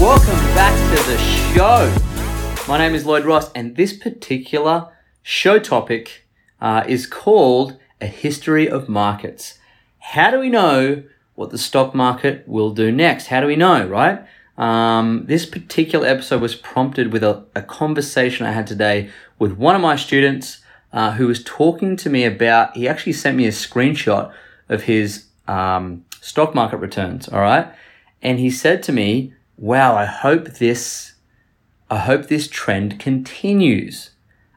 Welcome back to the show. My name is Lloyd Ross, and this particular show topic uh, is called A History of Markets. How do we know what the stock market will do next? How do we know, right? Um, this particular episode was prompted with a, a conversation I had today with one of my students uh, who was talking to me about, he actually sent me a screenshot of his um, stock market returns, all right? and he said to me, "Wow, I hope this I hope this trend continues.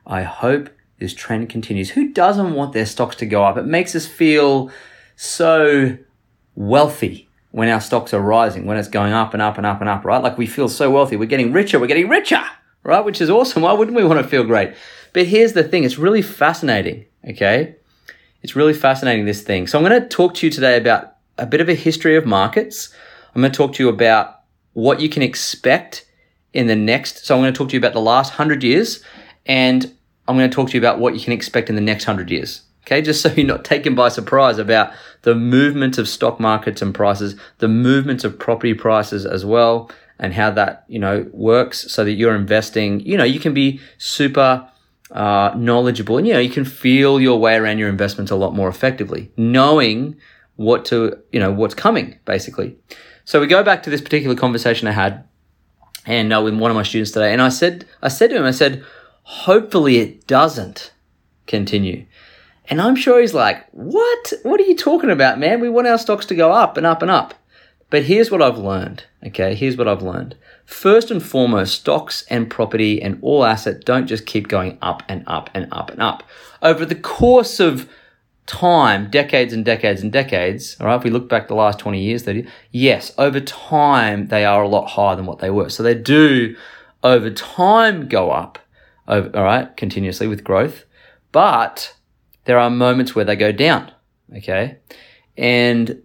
I hope this trend continues. Who doesn't want their stocks to go up? It makes us feel so wealthy when our stocks are rising, when it's going up and up and up and up, right? Like we feel so wealthy. We're getting richer, we're getting richer, right? Which is awesome. Why wouldn't we want to feel great? But here's the thing, it's really fascinating, okay? It's really fascinating this thing. So I'm going to talk to you today about a bit of a history of markets. I'm going to talk to you about what you can expect in the next. So I'm going to talk to you about the last 100 years and I'm going to talk to you about what you can expect in the next 100 years. Okay, just so you're not taken by surprise about the movement of stock markets and prices, the movements of property prices as well, and how that, you know, works so that you're investing, you know, you can be super uh, knowledgeable and, you know, you can feel your way around your investments a lot more effectively, knowing what to, you know, what's coming, basically. So we go back to this particular conversation I had and uh, with one of my students today, and I said, I said to him, I said, hopefully it doesn't continue. And I'm sure he's like, what? What are you talking about, man? We want our stocks to go up and up and up. But here's what I've learned. Okay, here's what I've learned. First and foremost, stocks and property and all asset don't just keep going up and up and up and up. Over the course of time, decades and decades and decades, all right, if we look back the last 20 years, 30, yes, over time, they are a lot higher than what they were. So they do, over time, go up, all right, continuously with growth. But there are moments where they go down, okay? And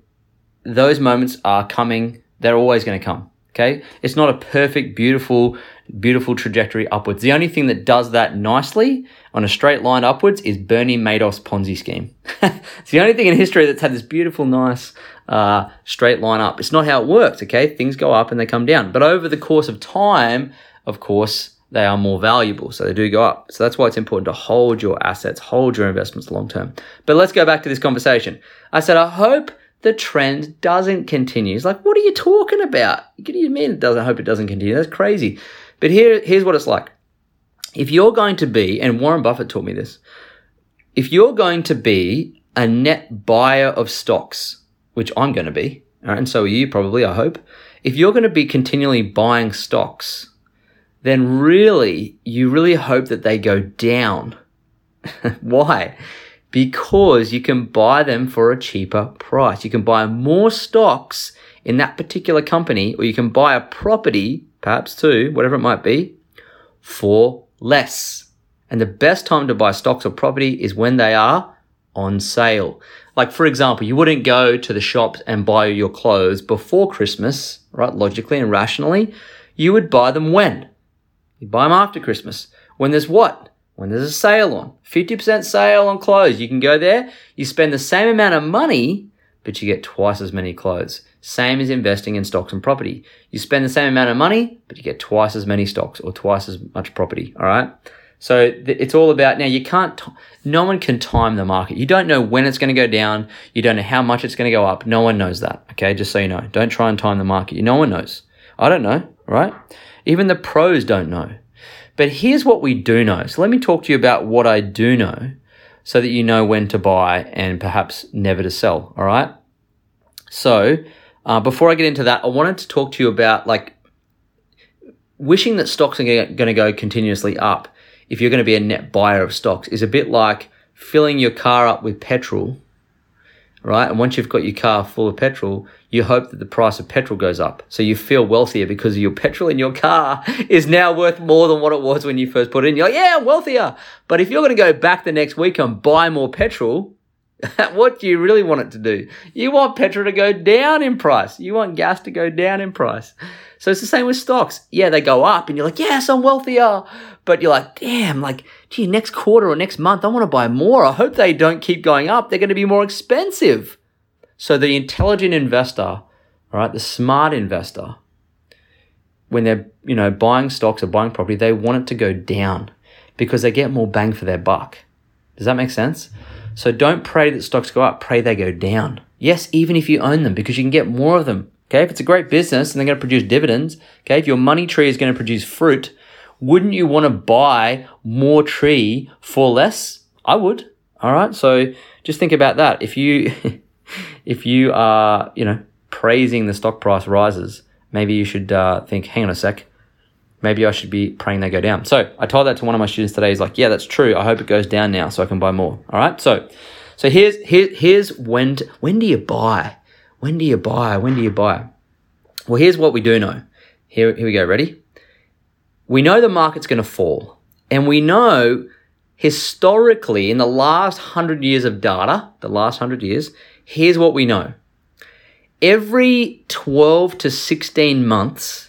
those moments are coming, they're always going to come, okay? It's not a perfect, beautiful, beautiful trajectory upwards. The only thing that does that nicely on a straight line upwards is Bernie Madoff's Ponzi scheme. it's the only thing in history that's had this beautiful, nice, uh, straight line up. It's not how it works, okay? Things go up and they come down. But over the course of time, of course, they are more valuable. So they do go up. So that's why it's important to hold your assets, hold your investments long term. But let's go back to this conversation. I said, I hope the trend doesn't continue. He's like, what are you talking about? What do you mean it doesn't? I hope it doesn't continue. That's crazy. But here, here's what it's like. If you're going to be, and Warren Buffett taught me this, if you're going to be a net buyer of stocks, which I'm going to be, right, and so are you probably, I hope, if you're going to be continually buying stocks, then really, you really hope that they go down. Why? Because you can buy them for a cheaper price. You can buy more stocks in that particular company, or you can buy a property, perhaps too, whatever it might be, for less. And the best time to buy stocks or property is when they are on sale. Like, for example, you wouldn't go to the shops and buy your clothes before Christmas, right? Logically and rationally. You would buy them when? You buy them after Christmas. When there's what? When there's a sale on. 50% sale on clothes. You can go there, you spend the same amount of money, but you get twice as many clothes. Same as investing in stocks and property. You spend the same amount of money, but you get twice as many stocks or twice as much property. All right. So it's all about now. You can't. No one can time the market. You don't know when it's going to go down. You don't know how much it's going to go up. No one knows that. Okay, just so you know. Don't try and time the market. No one knows. I don't know. Right? Even the pros don't know. But here's what we do know. So let me talk to you about what I do know, so that you know when to buy and perhaps never to sell. All right. So uh, before I get into that, I wanted to talk to you about like wishing that stocks are going to go continuously up if you're going to be a net buyer of stocks is a bit like filling your car up with petrol right? And once you've got your car full of petrol, you hope that the price of petrol goes up. So you feel wealthier because your petrol in your car is now worth more than what it was when you first put it in. You're like, yeah, I'm wealthier. But if you're going to go back the next week and buy more petrol, what do you really want it to do? You want petrol to go down in price. You want gas to go down in price. So it's the same with stocks. Yeah, they go up and you're like, yes, I'm wealthier. But you're like, damn, like, gee, next quarter or next month, I want to buy more. I hope they don't keep going up. They're going to be more expensive. So the intelligent investor, all right, the smart investor, when they're, you know, buying stocks or buying property, they want it to go down because they get more bang for their buck. Does that make sense? So don't pray that stocks go up, pray they go down. Yes, even if you own them because you can get more of them. Okay, if it's a great business and they're going to produce dividends, okay, if your money tree is going to produce fruit, wouldn't you want to buy more tree for less? I would. All right. So just think about that. If you, if you are, you know, praising the stock price rises, maybe you should uh, think, hang on a sec. Maybe I should be praying they go down. So I told that to one of my students today. He's like, yeah, that's true. I hope it goes down now so I can buy more. All right. So, so here's, here, here's when, when do you buy? When do you buy? When do you buy? Well, here's what we do know. Here, here we go. Ready? We know the market's going to fall. And we know historically in the last hundred years of data, the last hundred years, here's what we know. Every 12 to 16 months,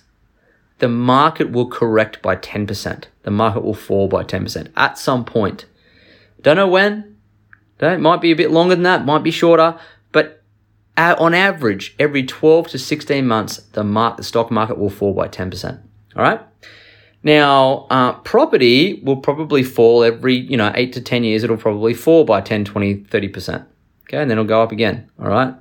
the market will correct by 10%. The market will fall by 10% at some point. Don't know when. It might be a bit longer than that, might be shorter, but on average, every 12 to 16 months, the, the stock market will fall by 10%. All right? Now, uh, property will probably fall every, you know, 8 to 10 years, it'll probably fall by 10, 20, 30%. Okay, and then it'll go up again. All right?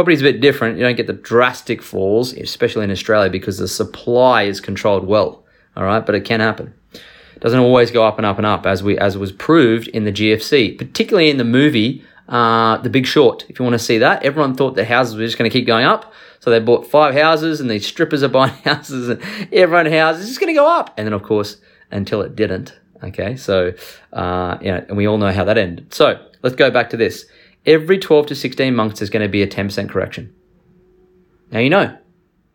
Property is a bit different. You don't get the drastic falls, especially in Australia, because the supply is controlled well. All right, but it can happen. It doesn't always go up and up and up, as we as was proved in the GFC, particularly in the movie uh, The Big Short. If you want to see that, everyone thought the houses were just going to keep going up. So they bought five houses, and these strippers are buying houses, and everyone houses just going to go up. And then, of course, until it didn't. Okay, so uh, yeah, and we all know how that ended. So let's go back to this. Every 12 to 16 months is going to be a 10% correction. Now you know.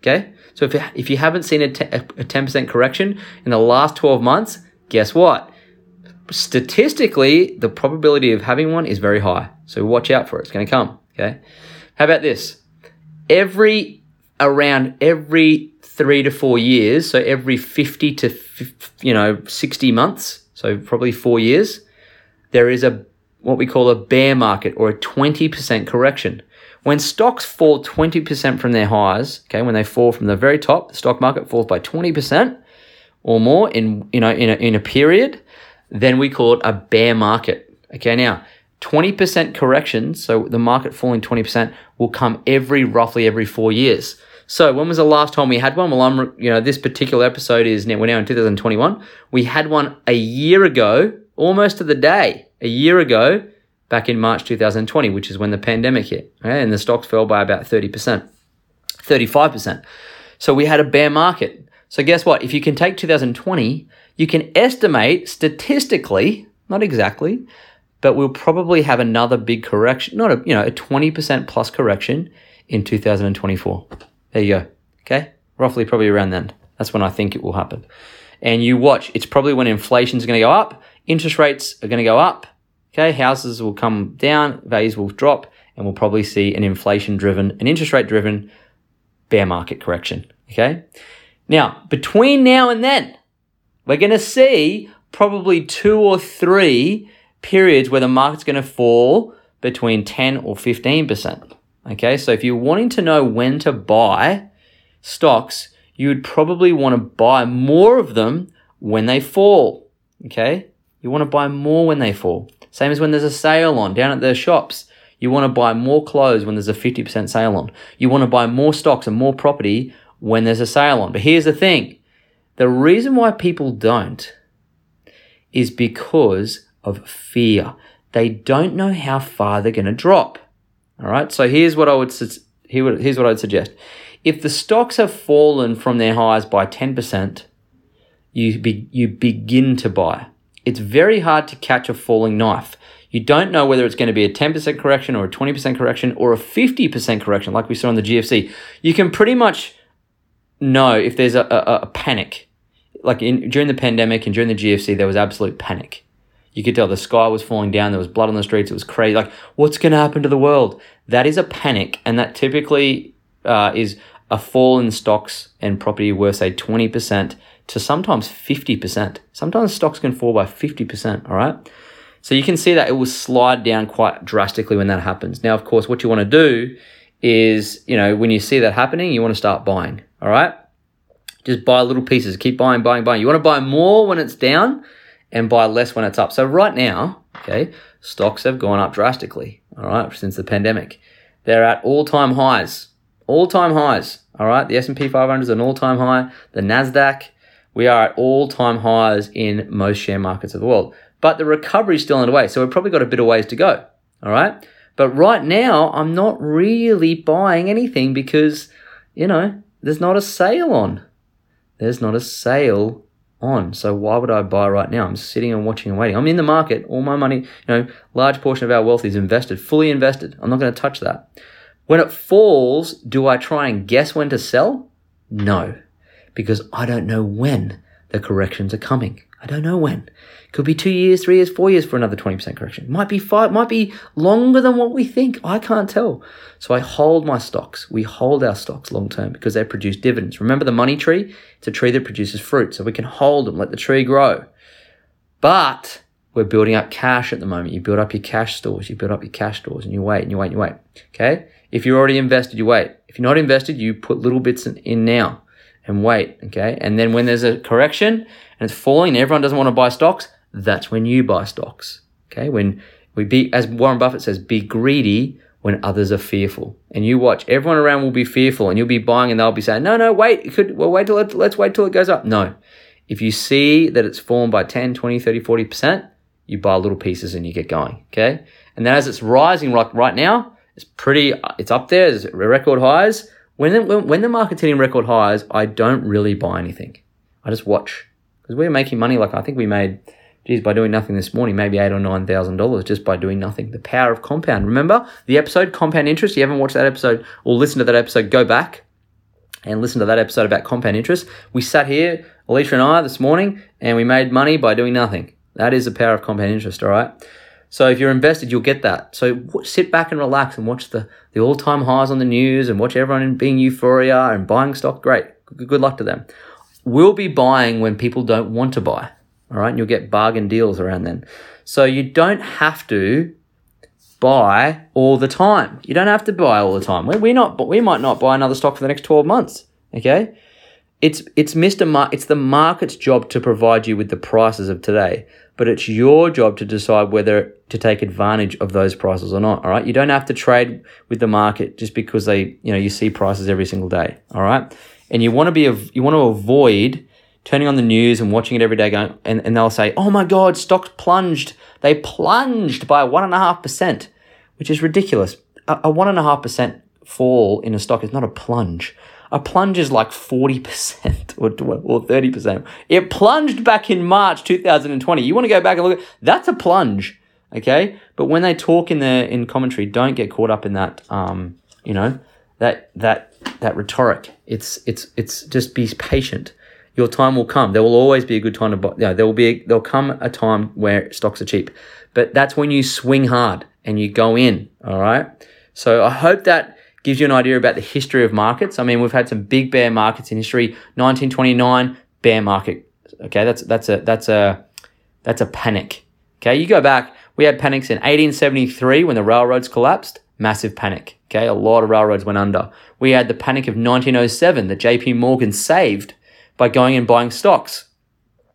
Okay, so if you, if you haven't seen a 10% correction in the last 12 months, guess what? Statistically, the probability of having one is very high. So watch out for it. It's going to come. Okay. How about this? Every around every three to four years, so every 50 to, you know, 60 months, so probably four years, there is a, what we call a bear market or a 20% correction. When stocks fall 20% from their highs, okay, when they fall from the very top, the stock market falls by 20% or more in, you know, in a, in a period, then we call it a bear market. Okay, now 20% corrections, so the market falling 20%, will come every roughly every four years. So when was the last time we had one? Well, I'm, you know, this particular episode is now, we're now in 2021. We had one a year ago, almost to the day, a year ago, back in March 2020, which is when the pandemic hit, okay? and the stocks fell by about 30%, 35%. So we had a bear market. So guess what? If you can take 2020, you can estimate statistically, not exactly, but we'll probably have another big correction, not a, you know, a 20% plus correction in 2024. There you go. Okay. Roughly probably around then. That's when I think it will happen. And you watch, it's probably when inflation is going to go up, interest rates are going to go up. Okay. Houses will come down, values will drop, and we'll probably see an inflation driven, an interest rate driven bear market correction. Okay. Now, between now and then, we're going to see probably two or three periods where the market's going to fall between 10 or 15%. Okay, so if you're wanting to know when to buy stocks, you would probably want to buy more of them when they fall. Okay, you want to buy more when they fall. Same as when there's a sale on down at the shops. You want to buy more clothes when there's a 50% sale on. You want to buy more stocks and more property when there's a sale on. But here's the thing the reason why people don't is because of fear. They don't know how far they're going to drop. All right. So here's what I would here's what I'd suggest. If the stocks have fallen from their highs by 10%, you be, you begin to buy. It's very hard to catch a falling knife. You don't know whether it's going to be a 10% correction or a 20% correction or a 50% correction, like we saw in the GFC. You can pretty much know if there's a, a, a panic. Like in, during the pandemic and during the GFC, there was absolute panic. You could tell the sky was falling down. There was blood on the streets. It was crazy. Like, what's going to happen to the world? That is a panic, and that typically uh, is a fall in stocks and property worth say 20% to sometimes 50%. Sometimes stocks can fall by 50%, all right? So you can see that it will slide down quite drastically when that happens. Now, of course, what you want to do is, you know, when you see that happening, you want to start buying, all right? Just buy little pieces, keep buying, buying, buying. You want to buy more when it's down and buy less when it's up. So right now, okay, stocks have gone up drastically, all right, since the pandemic. They're at all-time highs all-time highs. All right, the S&P 500 is an all-time high. The Nasdaq, we are at all-time highs in most share markets of the world. But the recovery is still underway, so we've probably got a bit of ways to go. All right, but right now I'm not really buying anything because you know there's not a sale on. There's not a sale on. So why would I buy right now? I'm sitting and watching and waiting. I'm in the market. All my money, you know, large portion of our wealth is invested, fully invested. I'm not going to touch that. When it falls, do I try and guess when to sell? No, because I don't know when the corrections are coming. I don't know when. Could be two years, three years, four years for another 20% correction. Might be five, might be longer than what we think. I can't tell. So I hold my stocks. We hold our stocks long term because they produce dividends. Remember the money tree? It's a tree that produces fruit. So we can hold them, let the tree grow. But we're building up cash at the moment. You build up your cash stores, you build up your cash stores and you wait and you wait and you wait. Okay? If you're already invested, you wait. If you're not invested, you put little bits in, in now and wait. Okay. And then when there's a correction and it's falling and everyone doesn't want to buy stocks, that's when you buy stocks. Okay. When we be, as Warren Buffett says, be greedy when others are fearful. And you watch, everyone around will be fearful and you'll be buying and they'll be saying, no, no, wait, it could, well, wait till it, let's wait till it goes up. No. If you see that it's fallen by 10, 20, 30, 40%, you buy little pieces and you get going. Okay. And then as it's rising right, right now, it's pretty, it's up there. It's record highs. When the, when, when the market's hitting record highs, I don't really buy anything. I just watch because we're making money. Like I think we made, geez, by doing nothing this morning, maybe eight or nine thousand dollars just by doing nothing. The power of compound. Remember the episode compound interest? You haven't watched that episode or listened to that episode? Go back and listen to that episode about compound interest. We sat here, Alicia and I, this morning, and we made money by doing nothing. That is the power of compound interest. All right. So if you're invested, you'll get that. So sit back and relax and watch the, the all time highs on the news and watch everyone being euphoria and buying stock. Great. Good luck to them. We'll be buying when people don't want to buy. All right. And you'll get bargain deals around then. So you don't have to buy all the time. You don't have to buy all the time. We're not, but we might not buy another stock for the next 12 months. Okay. It's, it's Mr. Mar- it's the market's job to provide you with the prices of today but it's your job to decide whether to take advantage of those prices or not. All right. You don't have to trade with the market just because they, you know, you see prices every single day. All right. And you want to be, you want to avoid turning on the news and watching it every day going, and, and they'll say, oh my God, stocks plunged. They plunged by one and a half percent, which is ridiculous. A one and a half percent fall in a stock is not a plunge a plunge is like 40% or, or 30%. It plunged back in March 2020. You want to go back and look at that's a plunge. Okay. But when they talk in the in commentary, don't get caught up in that um, you know, that that that rhetoric. It's it's it's just be patient. Your time will come. There will always be a good time to buy. You know, there will be a, there'll come a time where stocks are cheap, but that's when you swing hard and you go in. All right. So I hope that gives you an idea about the history of markets. I mean, we've had some big bear markets in history. 1929 bear market. Okay, that's that's a that's a that's a panic. Okay, you go back. We had panics in 1873 when the railroads collapsed. Massive panic. Okay, a lot of railroads went under. We had the panic of 1907 that J.P. Morgan saved by going and buying stocks.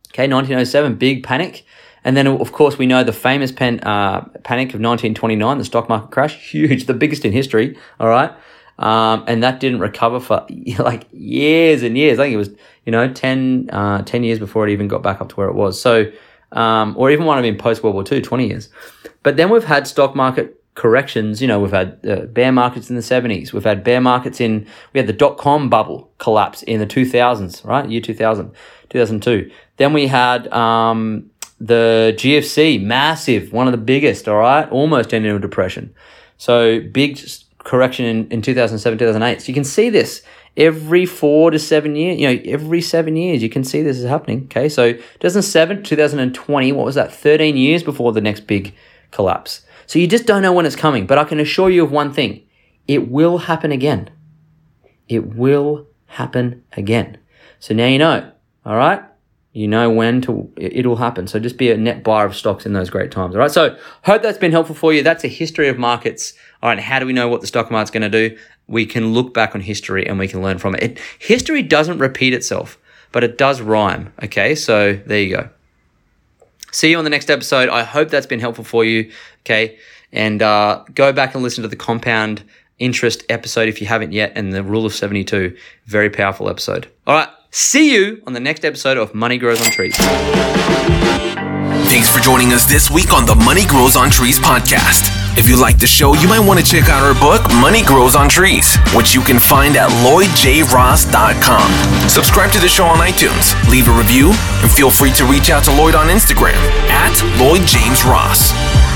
Okay, 1907, big panic. And then, of course, we know the famous pen, uh, panic of 1929, the stock market crash, huge, the biggest in history. All right. Um, and that didn't recover for like years and years. I think it was, you know, 10, uh, 10 years before it even got back up to where it was. So, um, or even one of in post World War II, 20 years. But then we've had stock market corrections. You know, we've had uh, bear markets in the 70s. We've had bear markets in, we had the dot com bubble collapse in the 2000s, right? Year 2000, 2002. Then we had, um, the GFC, massive, one of the biggest, all right, almost ended in a depression. So big correction in, in 2007, 2008. So you can see this every four to seven years, you know, every seven years, you can see this is happening. Okay. So 2007, 2020, what was that? 13 years before the next big collapse. So you just don't know when it's coming. But I can assure you of one thing it will happen again. It will happen again. So now you know, all right? You know when to it will happen. So just be a net buyer of stocks in those great times. All right. So hope that's been helpful for you. That's a history of markets. All right. How do we know what the stock market's going to do? We can look back on history and we can learn from it. it. History doesn't repeat itself, but it does rhyme. Okay. So there you go. See you on the next episode. I hope that's been helpful for you. Okay. And uh, go back and listen to the compound interest episode if you haven't yet, and the rule of 72. Very powerful episode. All right. See you on the next episode of Money Grows on Trees. Thanks for joining us this week on the Money Grows on Trees podcast. If you like the show, you might want to check out our book, Money Grows on Trees, which you can find at lloydjross.com. Subscribe to the show on iTunes, leave a review, and feel free to reach out to Lloyd on Instagram at LloydJamesRoss. Ross.